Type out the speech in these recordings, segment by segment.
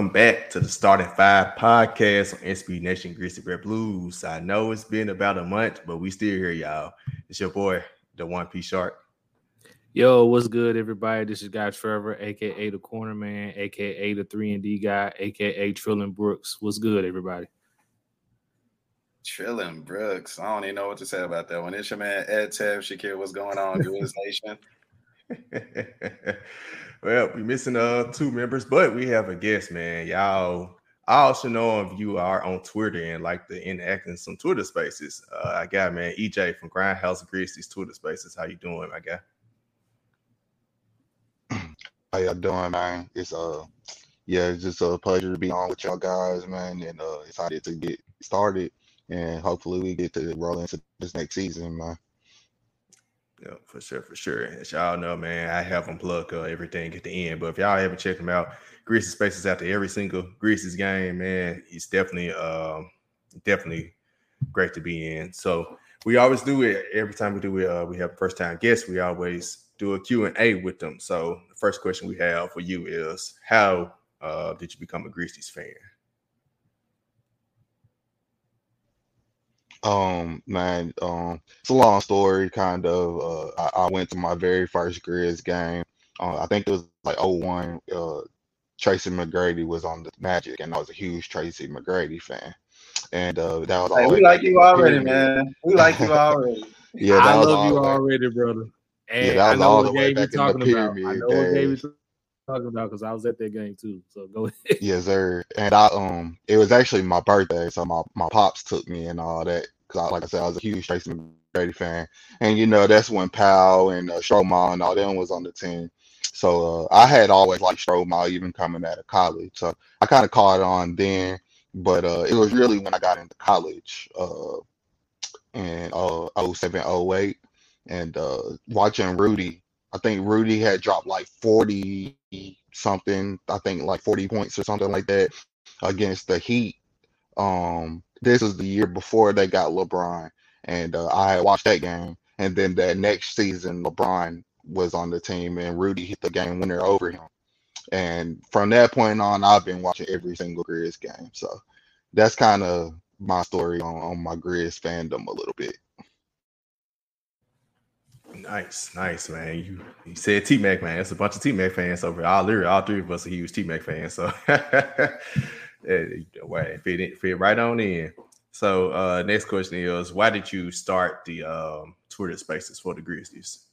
Welcome back to the Starting Five podcast on SB Nation Grizzly Bear Blues. I know it's been about a month, but we still here, y'all. It's your boy, the One Piece Shark. Yo, what's good, everybody? This is Guy Trevor, aka the Corner Man, aka the Three and D guy, aka Trillin Brooks. What's good, everybody? Trillin Brooks. I don't even know what to say about that one. It's your man Ed Tev Shakir. What's going on, Grizz Nation? well, we're missing uh two members, but we have a guest, man. Y'all I also know if you are on Twitter and like to interact in some Twitter spaces. Uh, I got man EJ from Grindhouse Grizzlies Twitter spaces. How you doing, my guy? How y'all doing, man? It's uh yeah, it's just a pleasure to be on with y'all guys, man, and uh excited to get started and hopefully we get to roll into this next season, man. Yeah, for sure, for sure. As y'all know, man, I have them plug uh, everything at the end. But if y'all haven't checked them out, Greasy Spaces after every single Grizzlies game, man, he's definitely, uh, definitely great to be in. So we always do it every time we do it. Uh, we have first time guests. We always do a Q and A with them. So the first question we have for you is, how uh, did you become a Grizzlies fan? Um, man, um, it's a long story, kind of. Uh, I, I went to my very first Grizz game. Uh, I think it was like 01. Uh, Tracy McGrady was on the Magic, and I was a huge Tracy McGrady fan. And uh, that was hey, we like you already, man. We like you already. yeah, I love you already, brother. And yeah, that was all the way back in the pyramid. About. I know what game you're talking about because I was at that game too. So go ahead. Yes, sir. And I um, it was actually my birthday, so my my pops took me and all that. Cause I, like I said, I was a huge Tracy McGrady fan, and you know that's when Pau and uh, Stromile and all them was on the team. So uh, I had always liked Stromile even coming out of college. So I kind of caught on then, but uh, it was really when I got into college uh, in uh, 07, 08, and uh, watching Rudy. I think Rudy had dropped like 40 something, I think like 40 points or something like that against the Heat. Um, this was the year before they got LeBron, and uh, I watched that game. And then that next season, LeBron was on the team, and Rudy hit the game winner over him. And from that point on, I've been watching every single Grizz game. So that's kind of my story on, on my Grizz fandom a little bit. Nice, nice, man. You you said T Mac, man. It's a bunch of T Mac fans over. All three, all three of us are huge T Mac fans. So way fit it, fit right on in. So uh next question is why did you start the um Twitter spaces for the Grizzlies?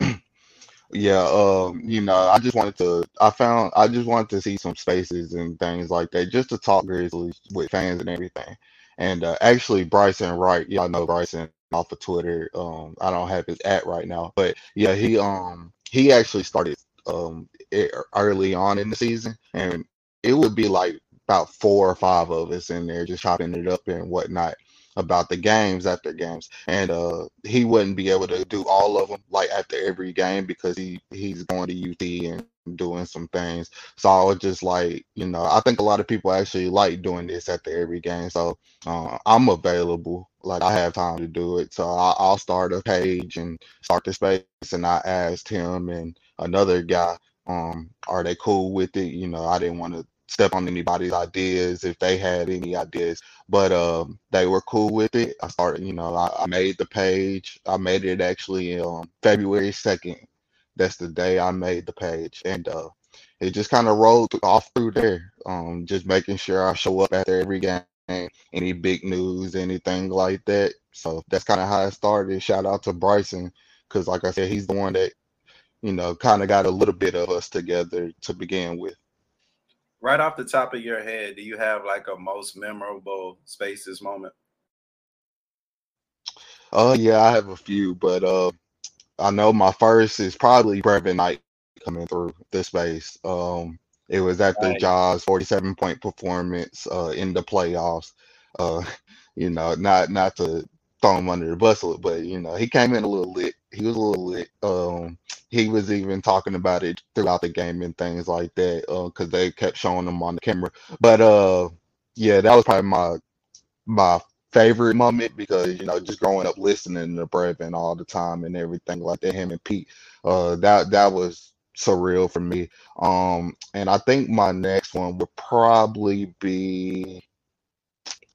yeah, um, you know, I just wanted to I found I just wanted to see some spaces and things like that, just to talk Grizzlies with fans and everything. And uh, actually Bryson Wright, y'all know Bryson off of Twitter. Um, I don't have his at right now, but yeah, he um he actually started um early on in the season and it would be like about four or five of us in there just chopping it up and whatnot about the games after games and uh he wouldn't be able to do all of them like after every game because he he's going to UT and doing some things so I was just like you know I think a lot of people actually like doing this after every game so uh, I'm available like I have time to do it. So I, I'll start a page and start the space and I asked him and another guy um are they cool with it? You know i didn't want to step on anybody's ideas if they had any ideas. But um they were cool with it. I started you know i, I made the page. I made it actually um february 2nd that's the day i made the page. And uh it just kind of rolled off through there um just making sure i show up after every game any big news anything like that so that's kind of how it started shout out to bryson because like i said he's the one that you know, kind of got a little bit of us together to begin with. Right off the top of your head, do you have like a most memorable spaces moment? Oh uh, yeah, I have a few, but uh I know my first is probably Brevin Knight coming through this space. Um it was at right. Ja's 47 point performance uh in the playoffs. Uh you know, not not to throw him under the bus, but you know, he came in a little lit. He was a little lit. Um he was even talking about it throughout the game and things like that because uh, they kept showing him on the camera. But uh, yeah, that was probably my my favorite moment because you know just growing up listening to Brevin all the time and everything like that. Him and Pete, uh, that that was surreal for me. Um, and I think my next one would probably be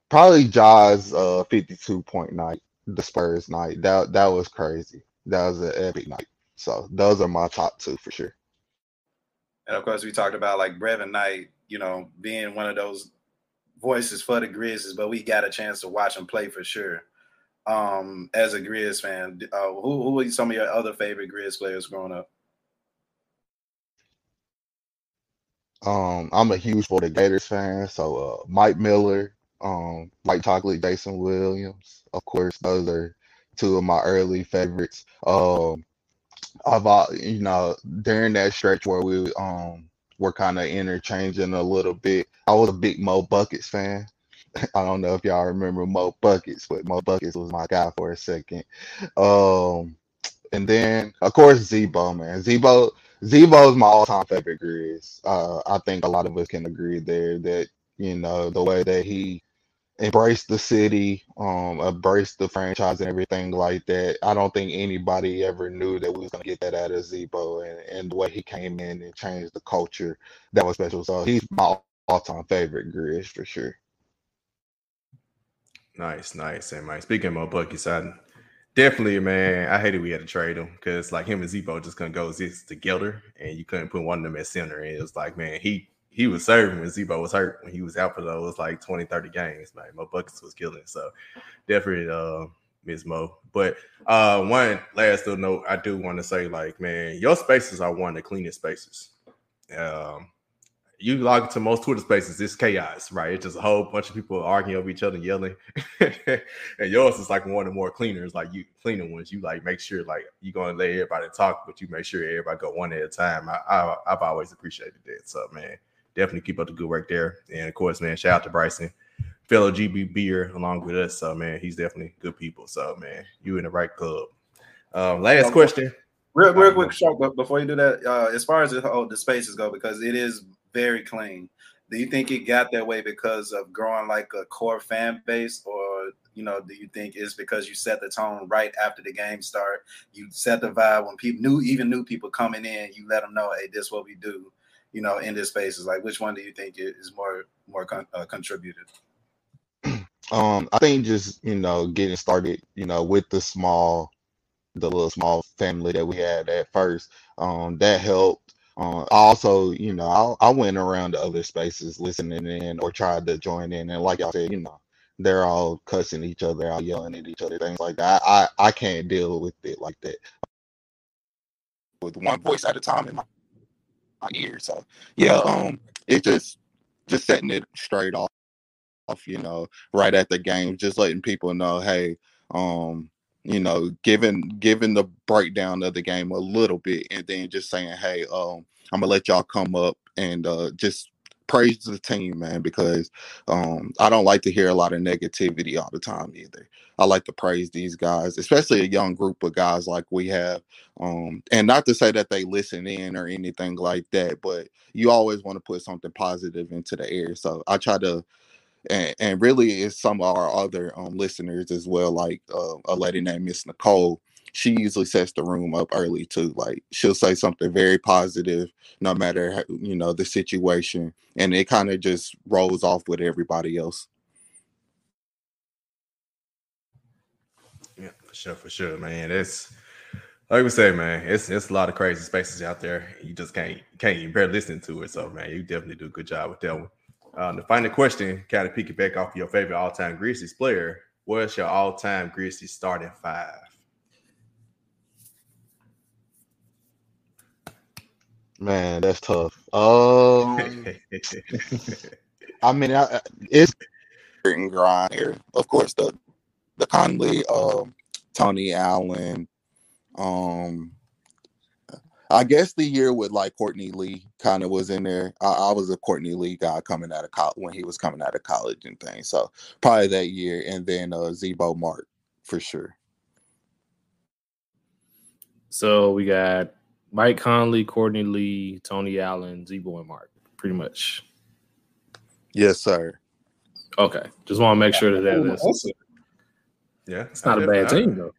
probably Ja's uh 52 point night, the Spurs night. That that was crazy. That was an epic night. So those are my top two for sure. And of course, we talked about like Brevin Knight, you know, being one of those voices for the Grizzlies, but we got a chance to watch him play for sure. Um, as a Grizz fan, uh, who who are some of your other favorite Grizz players growing up? Um, I'm a huge Florida Gators fan, so uh, Mike Miller, um, Mike Tockley, Jason Williams, of course, those are two of my early favorites. Um, I've uh, you know during that stretch where we um were kind of interchanging a little bit. I was a big Mo Buckets fan. I don't know if y'all remember Mo Buckets, but Mo Buckets was my guy for a second. Um, and then of course Z-Bo, man. Z-Bo, Z-Bo is my all-time favorite Grizz. Uh, I think a lot of us can agree there that you know the way that he embraced the city, um, embrace the franchise and everything like that. I don't think anybody ever knew that we was gonna get that out of Z-Bo and, and the way he came in and changed the culture that was special. So he's my all time favorite Grizz for sure. Nice, nice. And man, speaking Mo Buckets, I definitely man, I hated we had to trade him because like him and Z-Bo just couldn't go exist together and you couldn't put one of them at center. And it was like, man, he he was serving when Z-Bo was hurt when he was out for those like 20, 30 games. Man, Mo Buckets was killing. So definitely uh Miss Mo. But uh one last little note I do want to say, like, man, your spaces are one of the cleanest spaces. Um you log into most Twitter spaces, it's chaos, right? It's just a whole bunch of people arguing over each other yelling. and yours is like one of the more cleaners, like you cleaner ones. You like make sure like you're gonna let everybody talk, but you make sure everybody go one at a time. I, I I've always appreciated that. So man, definitely keep up the good work there. And of course, man, shout out to Bryson, fellow GB beer along with us. So man, he's definitely good people. So man, you in the right club. Um, last question. Real, real quick, short, but before you do that, uh, as far as the, oh, the spaces go, because it is very clean. Do you think it got that way because of growing like a core fan base, or you know, do you think it's because you set the tone right after the game start? You set the vibe when people new, even new people coming in, you let them know, hey, this is what we do you know, in this space? Is like which one do you think is more more con- uh, contributed? Um, I think just you know getting started, you know, with the small, the little small family that we had at first, um, that helped. Um, also, you know, I, I went around to other spaces listening in or tried to join in, and like y'all said, you know, they're all cussing each other, all yelling at each other, things like that. I I can't deal with it like that. With one voice at a time in my my ear. So yeah, um, it just just setting it straight off, off, you know, right at the game, just letting people know, hey, um, you know, giving giving the breakdown of the game a little bit, and then just saying, hey, um, I'm gonna let y'all come up and uh, just praise the team, man, because um, I don't like to hear a lot of negativity all the time either. I like to praise these guys, especially a young group of guys like we have. Um, and not to say that they listen in or anything like that, but you always want to put something positive into the air. So I try to and, and really it's some of our other um, listeners as well, like uh, a lady named Miss Nicole she usually sets the room up early too. Like she'll say something very positive, no matter how, you know the situation, and it kind of just rolls off with everybody else. Yeah, for sure, for sure, man. It's like we say, man. It's it's a lot of crazy spaces out there. You just can't can't even bear listening to it. So, man, you definitely do a good job with that one. Um, the final question, kind of pick it back off your favorite all-time Grizzlies player. What's your all-time Grizzlies starting five? Man, that's tough. Um, I mean, I, grit and grind era. Of course, the the Conley, um, Tony Allen, um, I guess the year with like Courtney Lee kind of was in there. I, I, was a Courtney Lee guy coming out of college when he was coming out of college and things. So probably that year, and then uh, Z-Bo Marc for sure. So we got Mike Conley, Courtney Lee, Tony Allen, Z-Bo, and Marc. Pretty much. Yes, sir. Okay. Just want to make sure that that is. Yeah. It's not a bad team, though.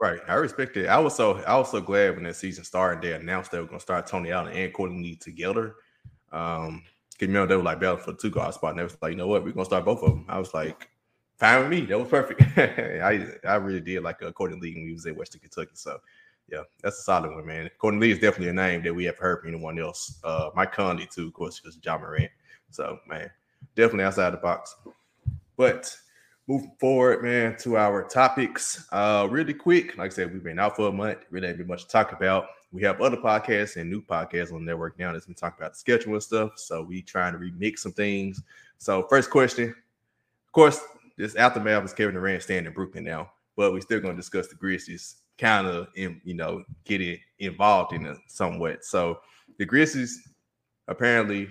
Right, I respect it. I was so I was so glad when that season started. They announced they were going to start Tony Allen and Courtney Lee together. Um, cause remember they were like battling for the two guard spot, and they was like, you know what, we're gonna start both of them. I was like, fine with me. That was perfect. I I really did like uh, Courtney Lee when he was at Western Kentucky. So yeah, that's a solid one, man. Courtney Lee is definitely a name that we have heard from anyone else. Uh, Mike Conley too, of course, because Ja Morant. So man, definitely outside the box. But moving forward, man, to our topics. Uh, really quick, like I said, we've been out for a month. Really ain't been much to talk about. We have other podcasts and new podcasts on the network now that's been talking about the schedule and stuff. So we trying to remix some things. So first question, of course, this aftermath is Kevin Durant staying in Brooklyn now, but we're still going to discuss the Grizzlies, kind of, you know, get it involved in it somewhat. So the Grizzlies apparently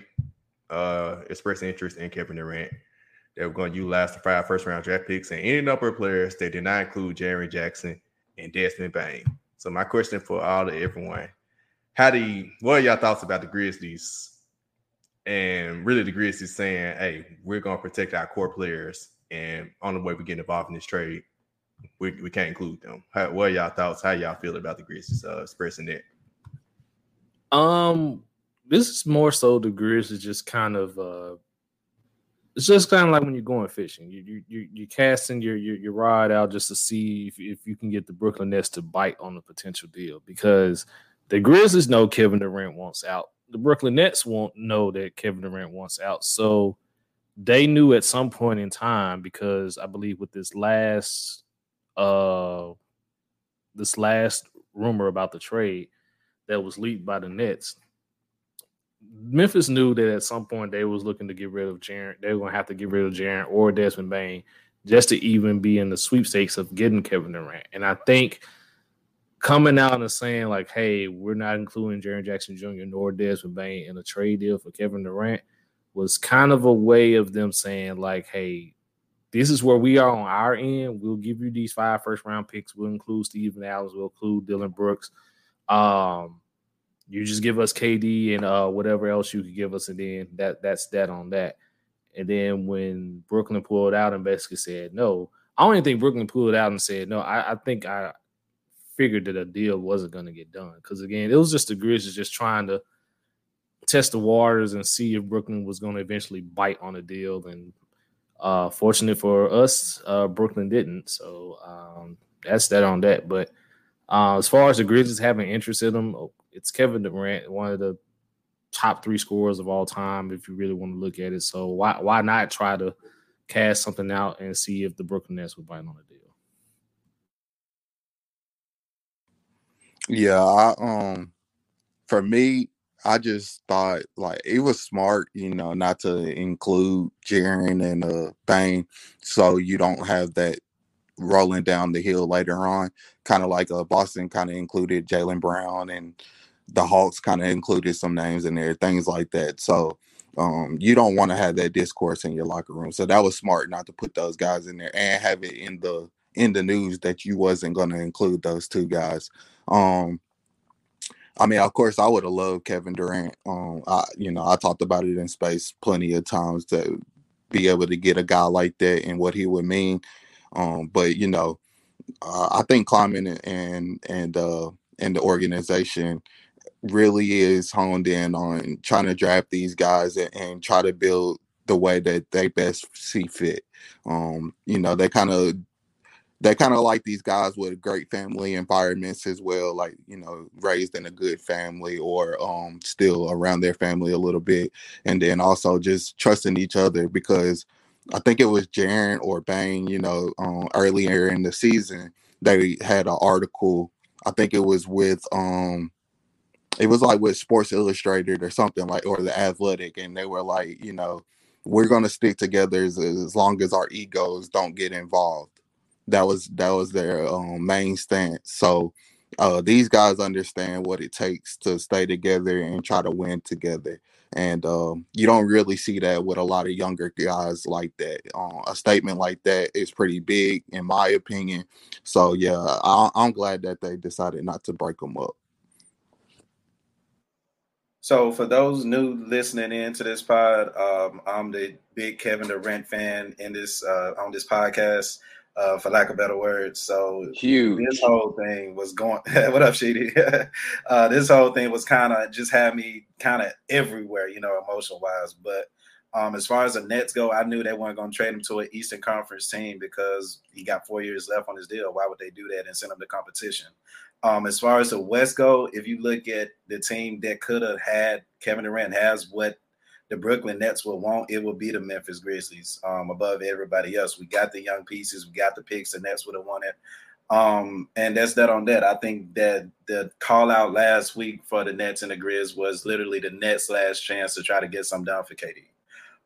uh expressed interest in Kevin Durant. They were going to utilize the five first round draft picks and any number of players that did not include Jaren Jackson and Desmond Bane. So my question for all of everyone: How do you? What are y'all thoughts about the Grizzlies? And really, the Grizzlies saying, "Hey, we're going to protect our core players, and on the way we get involved in this trade, we, we can't include them." How, what are y'all thoughts? How y'all feel about the Grizzlies uh, expressing that? Um, this is more so the Grizzlies just kind of uh it's just kind of like when you're going fishing. You you you you're casting your, your your rod out just to see if, if you can get the Brooklyn Nets to bite on the potential deal because the Grizzlies know Kevin Durant wants out. The Brooklyn Nets won't know that Kevin Durant wants out. So they knew at some point in time because I believe with this last uh this last rumor about the trade that was leaked by the Nets, Memphis knew that at some point they was looking to get rid of Jaren. They were gonna have to get rid of Jaren or Desmond Bane just to even be in the sweepstakes of getting Kevin Durant. And I think coming out and saying like, "Hey, we're not including Jaren Jackson Jr. nor Desmond Bane in a trade deal for Kevin Durant," was kind of a way of them saying like, "Hey, this is where we are on our end. We'll give you these five first round picks. We'll include Steven Adams. We'll include Dillon Brooks." Um, you just give us KD and uh, whatever else you could give us, and then that that's that on that. And then when Brooklyn pulled out and basically said no, I don't even think Brooklyn pulled out and said no. I, I think I figured that a deal wasn't going to get done because again, it was just the Grizzlies just trying to test the waters and see if Brooklyn was going to eventually bite on a deal. And uh, fortunate for us, uh, Brooklyn didn't. So um, that's that on that. But uh, as far as the Grizzlies having interest in them, it's Kevin Durant, one of the top three scorers of all time, if you really want to look at it. So why why not try to cast something out and see if the Brooklyn Nets would bite on a deal? Yeah, I um for me, I just thought like it was smart, you know, not to include Jaren and uh Bane, so you don't have that rolling down the hill later on. Kind of like uh Boston kind of included Jaylen Brown and the Hawks kind of included some names in there, things like that. So um, you don't want to have that discourse in your locker room. So that was smart not to put those guys in there and have it in the in the news that you wasn't going to include those two guys. Um, I mean, of course, I would have loved Kevin Durant. Um, I, you know, I talked about it in space plenty of times to be able to get a guy like that and what he would mean. Um, but you know, uh, I think and and and, uh, and the organization really is honed in on trying to draft these guys and, and try to build the way that they best see fit. Um, you know, they kind of they kind of like these guys with great family environments as well, like you know, raised in a good family or um still around their family a little bit, and then also just trusting each other because I think it was Jaren or Bane, you know, um, earlier in the season they had an article. I think it was with um it was like with Sports Illustrated or something like, or the Athletic, and they were like, you know, we're gonna stick together as, as long as our egos don't get involved. That was that was their um, main stance. So uh, these guys understand what it takes to stay together and try to win together. And um, you don't really see that with a lot of younger guys like that. Uh, a statement like that is pretty big, in my opinion. So yeah, I, I'm glad that they decided not to break them up. So for those new listening into this pod, um, I'm the big Kevin Durant fan in this uh, on this podcast. Uh, for lack of better words. So huge. This whole thing was going. what up, Sheedy? uh, this whole thing was kind of just had me kind of everywhere, you know, emotional wise. But um, as far as the Nets go, I knew they weren't going to trade him to an Eastern Conference team because he got four years left on his deal. Why would they do that and send him to competition? Um, as far as the West go, if you look at the team that could have had Kevin Durant has what the Brooklyn Nets will want, it will be the Memphis Grizzlies um, above everybody else. We got the young pieces, we got the picks, the Nets would have wanted. Um, and that's that on that. I think that the call out last week for the Nets and the Grizz was literally the Nets' last chance to try to get some done for KD.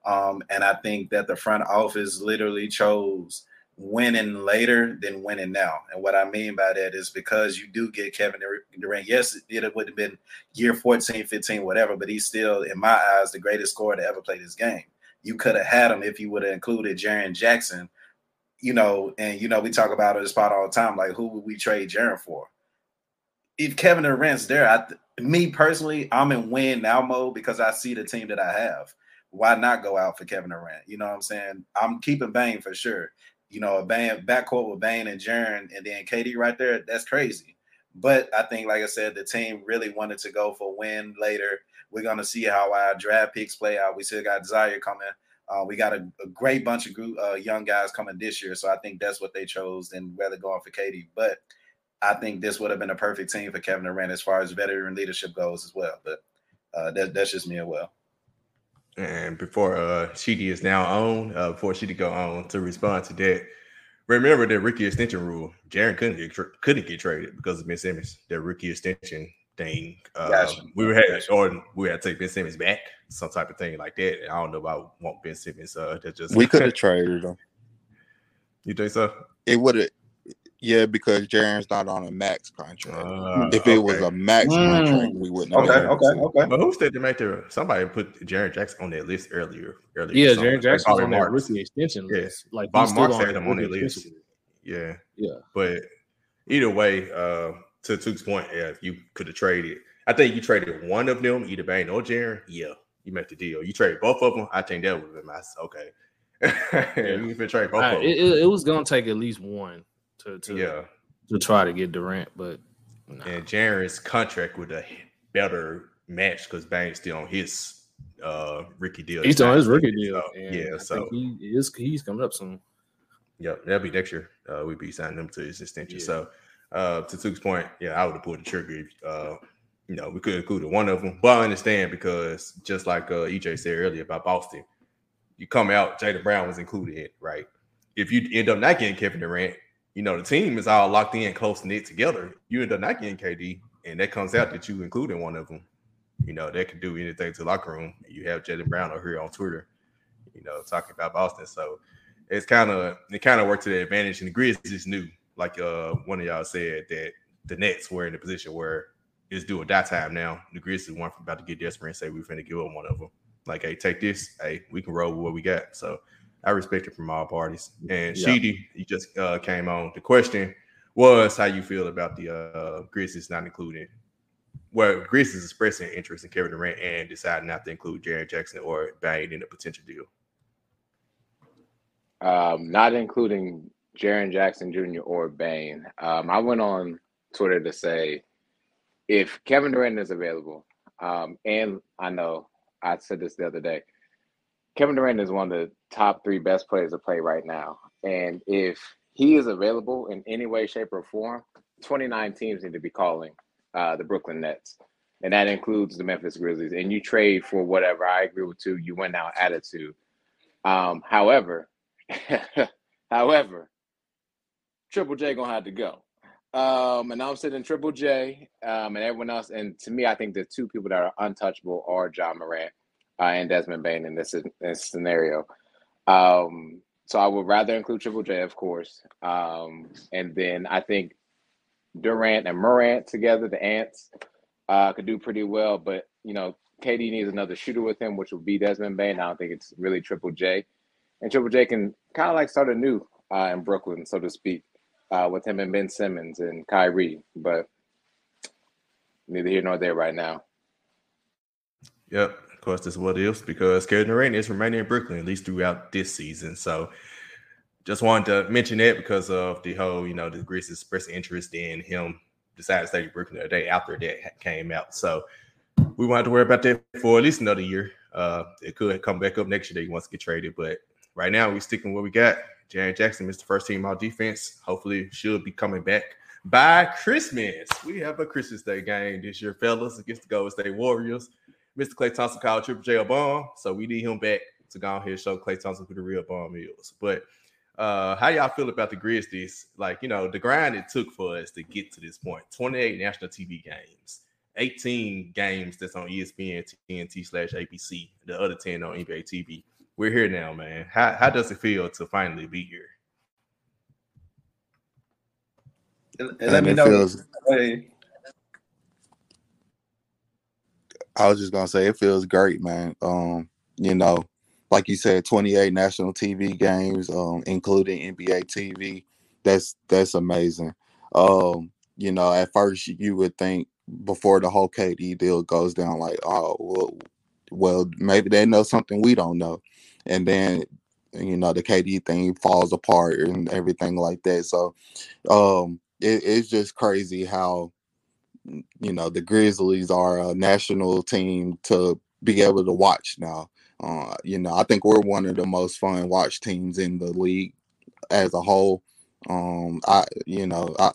Um, and I think that the front office literally chose winning later than winning now. And what I mean by that is because you do get Kevin Durant. Yes, it would have been year 14, 15, whatever, but he's still, in my eyes, the greatest scorer to ever play this game. You could have had him if you would have included Jaren Jackson, you know, and you know, we talk about it spot all the time, like who would we trade Jaren for? If Kevin Durant's there, I me personally, I'm in win now mode because I see the team that I have why not go out for Kevin Durant? You know what I'm saying? I'm keeping Bane for sure. You know, a Bane backcourt with Bane and Jaren and then KD right there, that's crazy. But I think, like I said, the team really wanted to go for win later. We're gonna see how our draft picks play out. We still got Zion coming. Uh, we got a, a, great bunch of group, uh, young guys coming this year, so I think that's what they chose and rather going for KD. But I think this would have been a perfect team for Kevin Durant as far as veteran leadership goes as well. But uh, that, that's just me as well. And before uh Sheedy is now on, uh, before Sheedy go on to respond to that, remember that rookie extension rule. Jaren couldn't get tra- couldn't get traded because of Ben Simmons. That rookie extension thing. Uh, gotcha. We were had or we had to take Ben Simmons back, some type of thing like that. I don't know about want Ben Simmons. Uh, that just we could have traded him. You think so? It would have yeah, because Jaren's not on a max contract. Uh, if it okay. was a max mm. contract, we wouldn't. Okay, okay, okay. But who said to make the somebody put Jaren Jackson on that list earlier? Earlier, yeah, Jaren Jackson on that rookie extension list. Yeah. Like Bob Marks had him on that list. Yeah, yeah. But either way, uh, to Tuke's point, yeah, if you could have traded, I think you traded one of them, either Bane or Jaren. Yeah, you made the deal. You traded both of them. I think that would have been my okay. yeah. you could trade both. Right, it, it, was gonna take at least one to, to yeah to try to get Durant, but nah. and Jaren's contract with a better match because Bane's still on his uh rookie deal. He's on his rookie deal. So, yeah, so he is he's coming up soon. Yep, that'll be next year. Uh, we'd be signing him to his extension. Yeah. So uh to Tuke's point, yeah, I would have pulled the trigger. Uh, you know, we could have included one of them, but I understand because just like uh, EJ said earlier about Boston, you come out, Jaylen Brown was included, right? If you end up not getting Kevin Durant, you know, the team is all locked in, close knit together. You end up not getting KD, and that comes out that you included one of them. You know, that could do anything to locker room. You have Jaylen Brown over here on Twitter, you know, talking about Boston. So it's kind of it kind of worked to the advantage. And the Grizzlies knew, like uh one of y'all said, that the Nets were in a position where it's do or die time now. The Grizzlies weren't about to get desperate and say we're to give up one of them. Like, hey, take this. Hey, we can roll with what we got. So I respect it from all parties. And yeah. Sheedy, you just uh, came on. The question was how you feel about the uh, Grizzlies not including, well, Grizzlies expressing interest in Kevin Durant and deciding not to include Jaren Jackson or Bane in a potential deal. Um, not including Jaren Jackson Jr. or Bane. Um, I went on Twitter to say if Kevin Durant is available, um, and I know I said this the other day, Kevin Durant is one of the top three best players to play right now. And if he is available in any way, shape, or form, 29 teams need to be calling uh, the Brooklyn Nets. And that includes the Memphis Grizzlies. And you trade for whatever. I agree with two. You win now attitude. Um, however, however, Triple J gonna have to go. Um, and I'm sitting Triple J um, and everyone else. And to me, I think the two people that are untouchable are Ja Morant uh, and Desmond Bane in this, in this scenario. Um, so I would rather include Triple J, of course. Um, and then I think Durant and Morant together, the Ants, uh, could do pretty well. But, you know, KD needs another shooter with him, which will be Desmond Bane. I don't think it's really Triple J. And Triple J can kind of like start anew uh, in Brooklyn, so to speak, uh, with him and Ben Simmons and Kyrie. But neither here nor there right now. Yep. Is what it is because Kevin Durant is remaining in Brooklyn at least throughout this season. So just wanted to mention that because of the whole, you know, the Grizzlies expressed interest in him decided to stay in Brooklyn the day after that came out. So we wanted to worry about that for at least another year. Uh, it could come back up next year that he wants to get traded, but right now we're sticking with what we got. Jaren Jackson is the first team all defense. Hopefully, should be coming back by Christmas. We have a Christmas Day game this year, fellas, against the Golden State Warriors. Mr. Klay Thompson called Triple J a bomb, so we need him back to go ahead and show Klay Thompson who the real bomb is. But uh, how y'all feel about the Grizzlies? Like, you know, the grind it took for us to get to this point 28 national TV games, 18 games that's on ESPN, TNT slash ABC, the other 10 on NBA TV. We're here now, man. How, how does it feel to finally be here? And, and let me know. Feels, hey. I was just gonna say it feels great, man. Um, you know, like you said, 28 national TV games, um, including NBA TV. That's that's amazing. Um, you know, at first you would think before the whole KD deal goes down, like, oh, well, well, maybe they know something we don't know, and then you know the KD thing falls apart and everything like that. So, um, it, it's just crazy how you know the Grizzlies are a national team to be able to watch now. Uh, you know, I think we're one of the most fun watch teams in the league as a whole. Um, I, you know, I,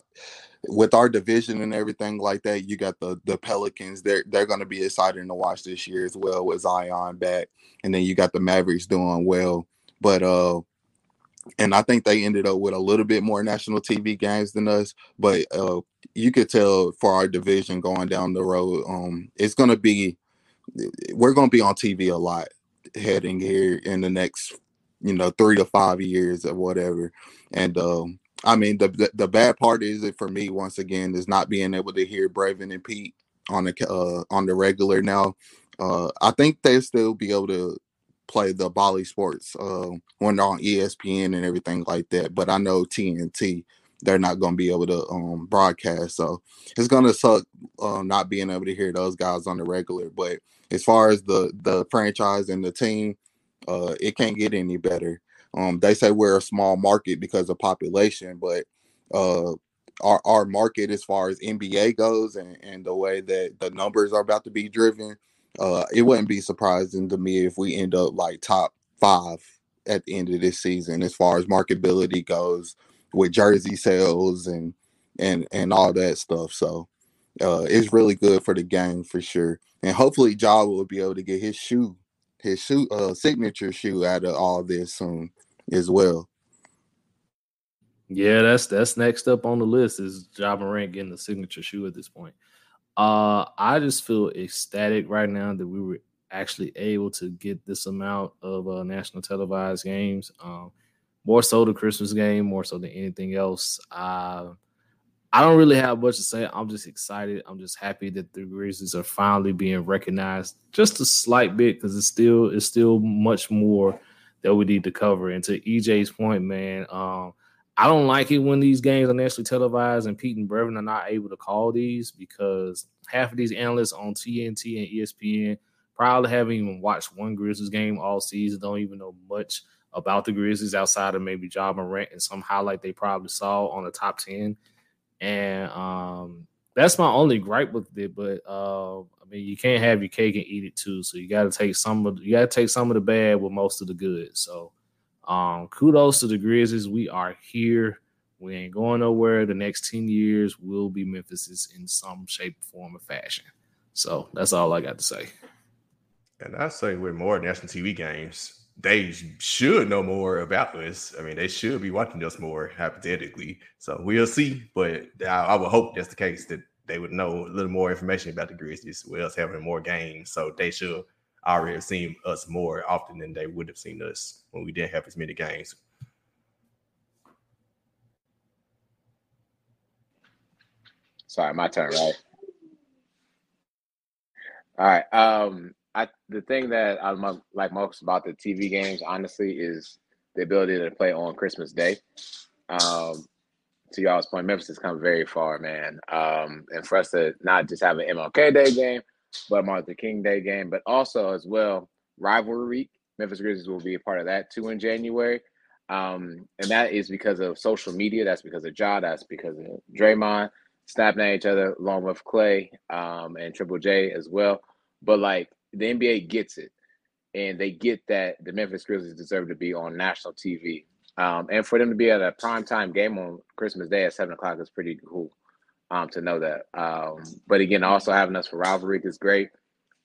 with our division and everything like that, you got the the Pelicans. They're they're going to be exciting to watch this year as well with Zion back, and then you got the Mavericks doing well. But uh, and I think they ended up with a little bit more national TV games than us. But uh, you could tell for our division going down the road, um, it's going to be we're going to be on TV a lot heading here in the next, you know, three to five years or whatever. And um, I mean, the, the, the bad part is it for me once again is not being able to hear Brevin and Pete on the uh, on the regular now. Uh, I think they'll still be able to play the Bally Sports uh, when they're on ESPN and everything like that. But I know TNT they're not going to be able to um, broadcast, so it's going to suck uh, not being able to hear those guys on the regular. But as far as the the franchise and the team, uh, it can't get any better. Um, they say we're a small market because of population, but uh, our our market as far as NBA goes and, and the way that the numbers are about to be driven, uh, it wouldn't be surprising to me if we end up like top five at the end of this season as far as marketability goes with jersey sales and and and all that stuff. So uh, it's really good for the game for sure. And hopefully, Ja will be able to get his shoe, his shoe, uh, signature shoe out of all this soon as well. Yeah, that's that's next up on the list is Ja Morant getting the signature shoe at this point. Uh, I just feel ecstatic right now that we were actually able to get this amount of uh, national televised games. Um, more so the Christmas game, more so than anything else. Uh, I don't really have much to say. I'm just excited. I'm just happy that the Grizzlies are finally being recognized just a slight bit because it's still it's still much more that we need to cover. And to EJ's point, man, um, I don't like it when these games are nationally televised and Pete and Brevin are not able to call these because half of these analysts on TNT and ESPN probably haven't even watched one Grizzlies game all season, don't even know much about the Grizzlies outside of maybe Ja Rent and some highlight they probably saw on the top 10 and um, that's my only gripe with it. But uh, I mean, you can't have your cake and eat it too. So you got to take some of you got to take some of the bad with most of the good. So um, kudos to the Grizzlies. We are here. We ain't going nowhere. The next ten years will be Memphis's in some shape, form, or fashion. So that's all I got to say. And I say with more national TV games, they should know more about us. I mean, they should be watching us more hypothetically. So we'll see. But I, I would hope that's the case that they would know a little more information about the Grizzlies with us having more games. So they should already have seen us more often than they would have seen us when we didn't have as many games. Sorry, my turn, right? All right. Um, I the thing that I like most about the TV games, honestly, is the ability to play on Christmas Day. Um, to y'all's point, Memphis has come very far, man. Um, and for us to not just have an MLK Day game, but Martin Luther King Day game, but also as well rivalry week. Memphis Grizzlies will be a part of that too in January. Um, and that is because of social media. That's because of Ja. That's because of Draymond snapping at each other, along with Klay um, and Triple J as well. But like the NBA gets it, and they get that the Memphis Grizzlies deserve to be on national TV. Um, and for them to be at a primetime game on Christmas Day at seven o'clock is pretty cool um, to know that. Um, but again, also having us for rivalry is great.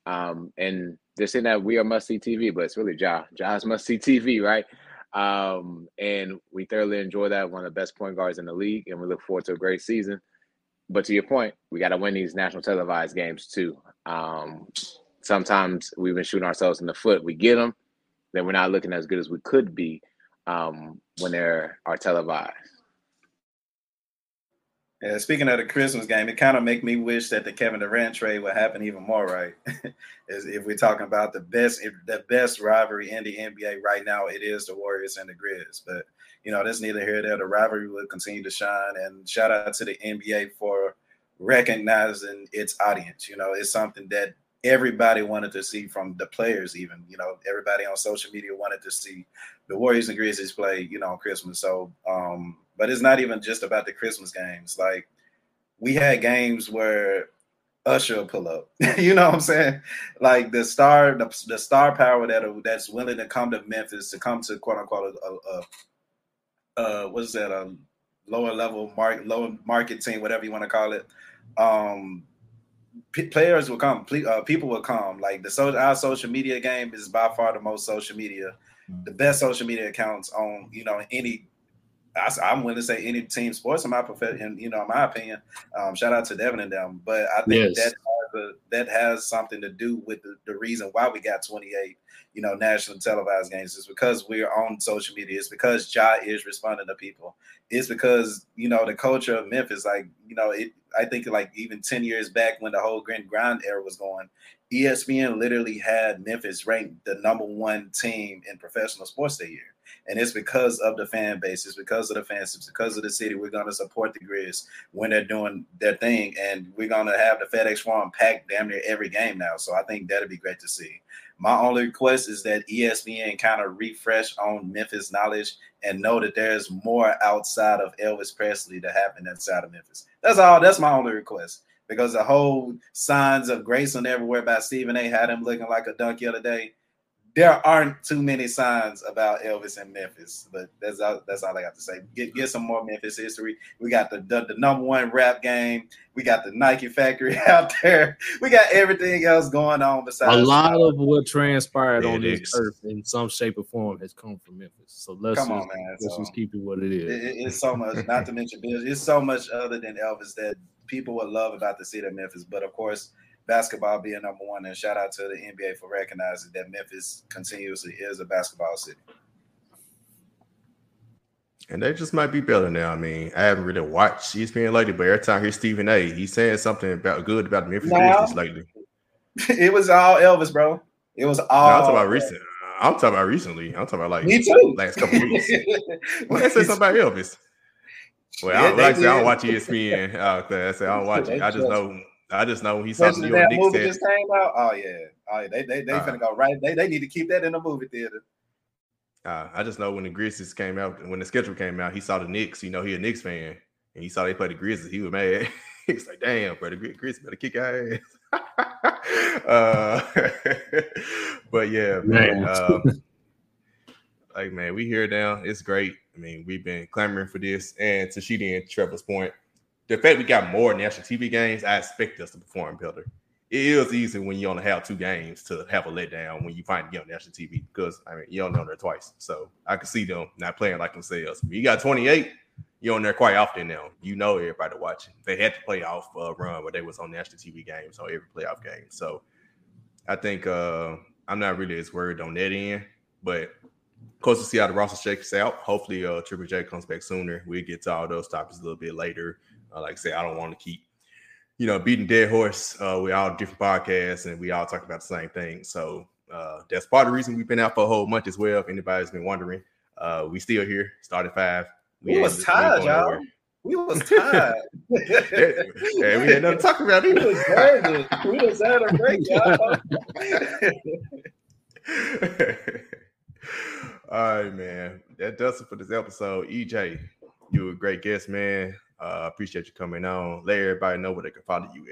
Um, and they're saying that we are must see TV, but it's really Ja. Ja's must see TV, right? Um, and we thoroughly enjoy that. One of the best point guards in the league, and we look forward to a great season. But to your point, we got to win these national televised games too. Um, sometimes we've been shooting ourselves in the foot. We get them, then we're not looking as good as we could be um, when they're are televised. Yeah, speaking of the Christmas game, it kind of make me wish that the Kevin Durant trade would happen even more, right? If we're talking about the best, the best rivalry in the NBA right now, it is the Warriors and the Grizz. But you know, there's neither here nor there. The rivalry will continue to shine, and shout out to the NBA for recognizing its audience. You know, it's something that everybody wanted to see from the players, even you know, everybody on social media wanted to see the Warriors and Grizzlies play, you know, on Christmas. So, um, but it's not even just about the Christmas games. Like we had games where Usher will pull up. you know what I'm saying? Like the star, the, the star power that that's willing to come to Memphis to come to quote unquote a, a, a what's that a lower level market lower market team, whatever you want to call it. Um, p- players will come, uh, people will come. Like the so our social media game is by far the most social media, the best social media accounts on you know any. I, am willing to say any team sports in my profession, you know, in my opinion. Um, shout out to Devin and them, but I think yes. that has a, that has something to do with the, the reason why we got 28 you know, national televised games. It's because we're on social media. It's because Ja is responding to people. It's because, you know, the culture of Memphis, like, you know, it I think like even 10 years back when the whole Grit and Grind era was going, ESPN literally had Memphis ranked the number one team in professional sports that year. And it's because of the fan base, it's because of the fans, it's because of the city. We're to support the Grizz when they're doing their thing. And we're to have the FedEx Forum packed damn near every game now. So I think that'd be great to see. My only request is that ESPN kind of refresh on Memphis knowledge and know that there's more outside of Elvis Presley to happen inside of Memphis. That's all. That's my only request because the whole signs of Graceland everywhere by Stephen A. had him looking like a dunk the other day there aren't too many signs about Elvis in Memphis, but that's all, that's all I got to say. Get get some more Memphis history. We got the, the, the number one rap game. We got the Nike factory out there. We got everything else going on besides a lot of what transpired on this earth in some shape or form has come from Memphis. So let's come just, on, man. Let's so, just keep it what it is. It, it's so much. not to mention, Bill. it's so much other than Elvis that people would love about the city of Memphis. But of course basketball being number one. And shout out to the NBA for recognizing that Memphis continuously is a basketball city. And they just might be better now. I mean, I haven't really watched ESPN lately, but every time I hear Stephen A, he's saying something about good about the Memphis now, Grizzlies lately. It was all Elvis, bro. It was all. No, I'm talking about recent. I'm talking about recently. I'm talking about like me too. Last couple weeks. when they say something about Elvis. Well, yeah, I, like I, I don't watch ESPN. Uh, I say I don't watch it. I just know I just know when he saw the New York Knicks. movie just came out. Oh yeah, oh yeah. They they they uh, finna go right. They they need to keep that in the movie theater. Uh, I just know when the Grizzlies came out, when the schedule came out, he saw the Knicks. You know, he a Knicks fan, and he saw they play the Grizzlies. He was mad. He's like, "Damn, bro, the Grizzlies better kick our ass." uh, but yeah, man. Uh, like man, we here now. It's great. I mean, we've been clamoring for this, and to Sheedy and Trevor's point, the fact we got more national TV games, I expect us to perform better. It is easy when you only have two games to have a letdown when you find get on national TV because I mean you only on there twice. So I can see them not playing like themselves. You got 28, you're on there quite often now. You know everybody watching. They had to play off uh, run where they was on national TV games on every playoff game. So I think uh, I'm not really as worried on that end, but of course to see how the roster shakes out. Hopefully, uh, Triple J comes back sooner. We get to all those topics a little bit later. Uh, like I say, I don't want to keep, you know, beating dead horse. Uh, we all different podcasts and we all talk about the same thing. So uh, that's part of the reason we've been out for a whole month as well. If anybody's been wondering, uh, we still here. Started five. We, we was tired, y'all. We was tired. yeah, we had nothing to talk about either. We was burning. We was had a break, y'all. All right, man. That does it for this episode. EJ, you a great guest, man. Uh, appreciate you coming on. Let everybody know where they can follow you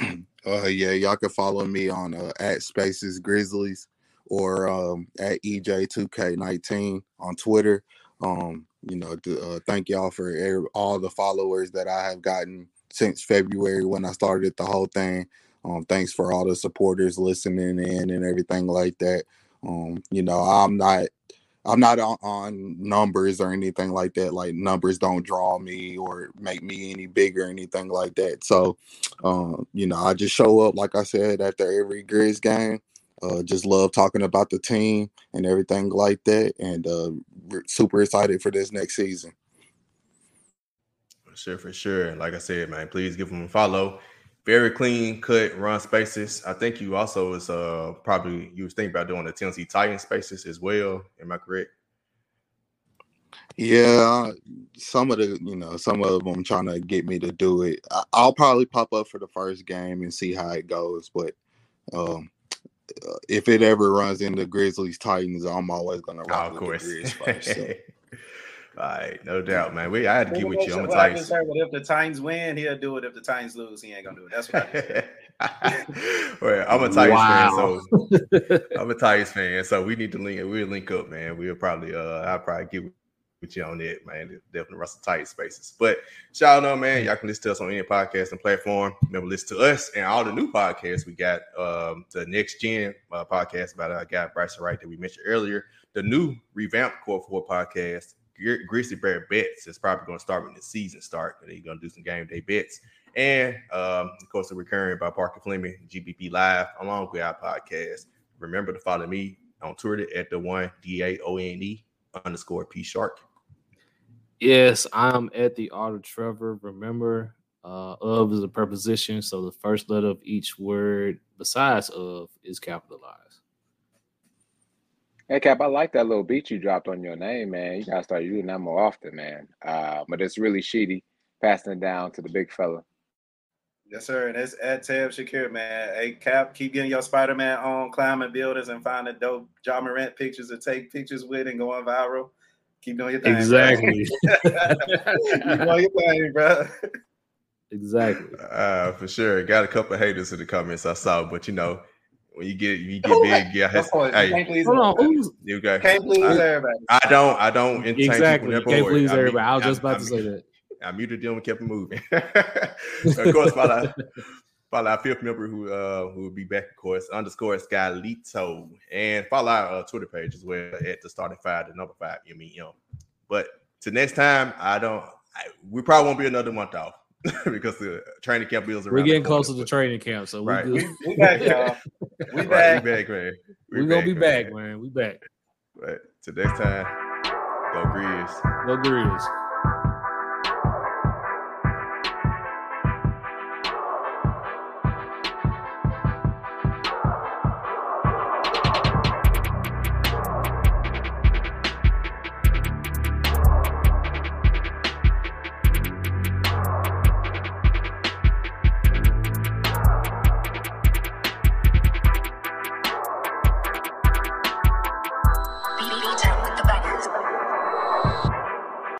at. Uh, yeah, y'all can follow me on uh, at Spaces Grizzlies or um, at EJ2K19 on Twitter. Um, you know, uh, thank y'all for all the followers that I have gotten since February when I started the whole thing. Um, thanks for all the supporters listening in and everything like that. Um, you know, I'm not I'm not on, on, numbers or anything like that. Like numbers don't draw me or make me any bigger or anything like that. So, um, you know, I just show up, like I said, after every Grizz game. Uh, just love talking about the team and everything like that, and uh, super excited for this next season. For sure, for sure. Like I said, man, please give them a follow very clean cut run spaces. I think you also was uh probably you was thinking about doing the Tennessee Titan spaces as well. Am I correct? Yeah, some of the you know some of them trying to get me to do it. I, will probably pop up for the first game and see how it goes. But um, uh, if it ever runs into Grizzlies Titans, I'm always gonna rock oh, course. the Grizz first. So. All right, no doubt, man. We I had to get with you. I'm gonna tell you. If the Titans win, he'll do it. If the Titans lose, he ain't gonna do it. That's what I said. well, I'm a Titans wow. fan, so I'm a Titans fan. So we need to link. We'll link up, man. We'll probably, uh, I'll probably get with you on that, man. Definitely Russell Tight spaces. But y'all know, man, y'all can listen to us on any podcast and platform. Remember, listen to us and all the new podcasts. We got um, the next gen uh, podcast about our guy Bryce Wright that we mentioned earlier. The new revamped Core Four podcast Grizzly Bear bets is probably going to start when the season start. They're going to do some game day bets. And um, of course, the recurring by Parker Fleming, GBB Live, along with our podcast. Remember to follow me on Twitter at the one D A O N E underscore P Shark. Yes, I'm at the auto Trevor. Remember, uh, of is a preposition, so the first letter of each word besides of is capitalized. Hey Cap, I like that little beat you dropped on your name, man. You gotta start using that more often, man. Uh, but it's really sheety, passing it down to the big fella. Yes, sir. And it's at Tab Shakir, man. Hey Cap, keep getting your Spider Man on, climbing buildings and finding dope Ja Morant pictures to take pictures with and going viral. Keep doing your thing. Exactly. keep doing your thing, bro. Exactly. Uh, for sure. Got a couple haters in the comments I saw, but you know, when you get you get big, yeah. Has, hey, can't please hold on, who's, you can't please I, everybody. I don't, I don't exactly. Can't please I everybody. I was just about I, to say that. I muted them and kept them moving. of course, follow, follow our fifth member who uh who will be back, of course, underscore Skylito, and follow our uh, Twitter page as well at the starting five, the number five, you mean, you know. But to next time, I don't. I, we probably won't be another month off. because the training camp bills are. We're getting closer to training camp, so right. we, we back, y'all. We back. we back, man. We, we gonna be back, man. We back. But to next time, go Grizz. Go Grizz.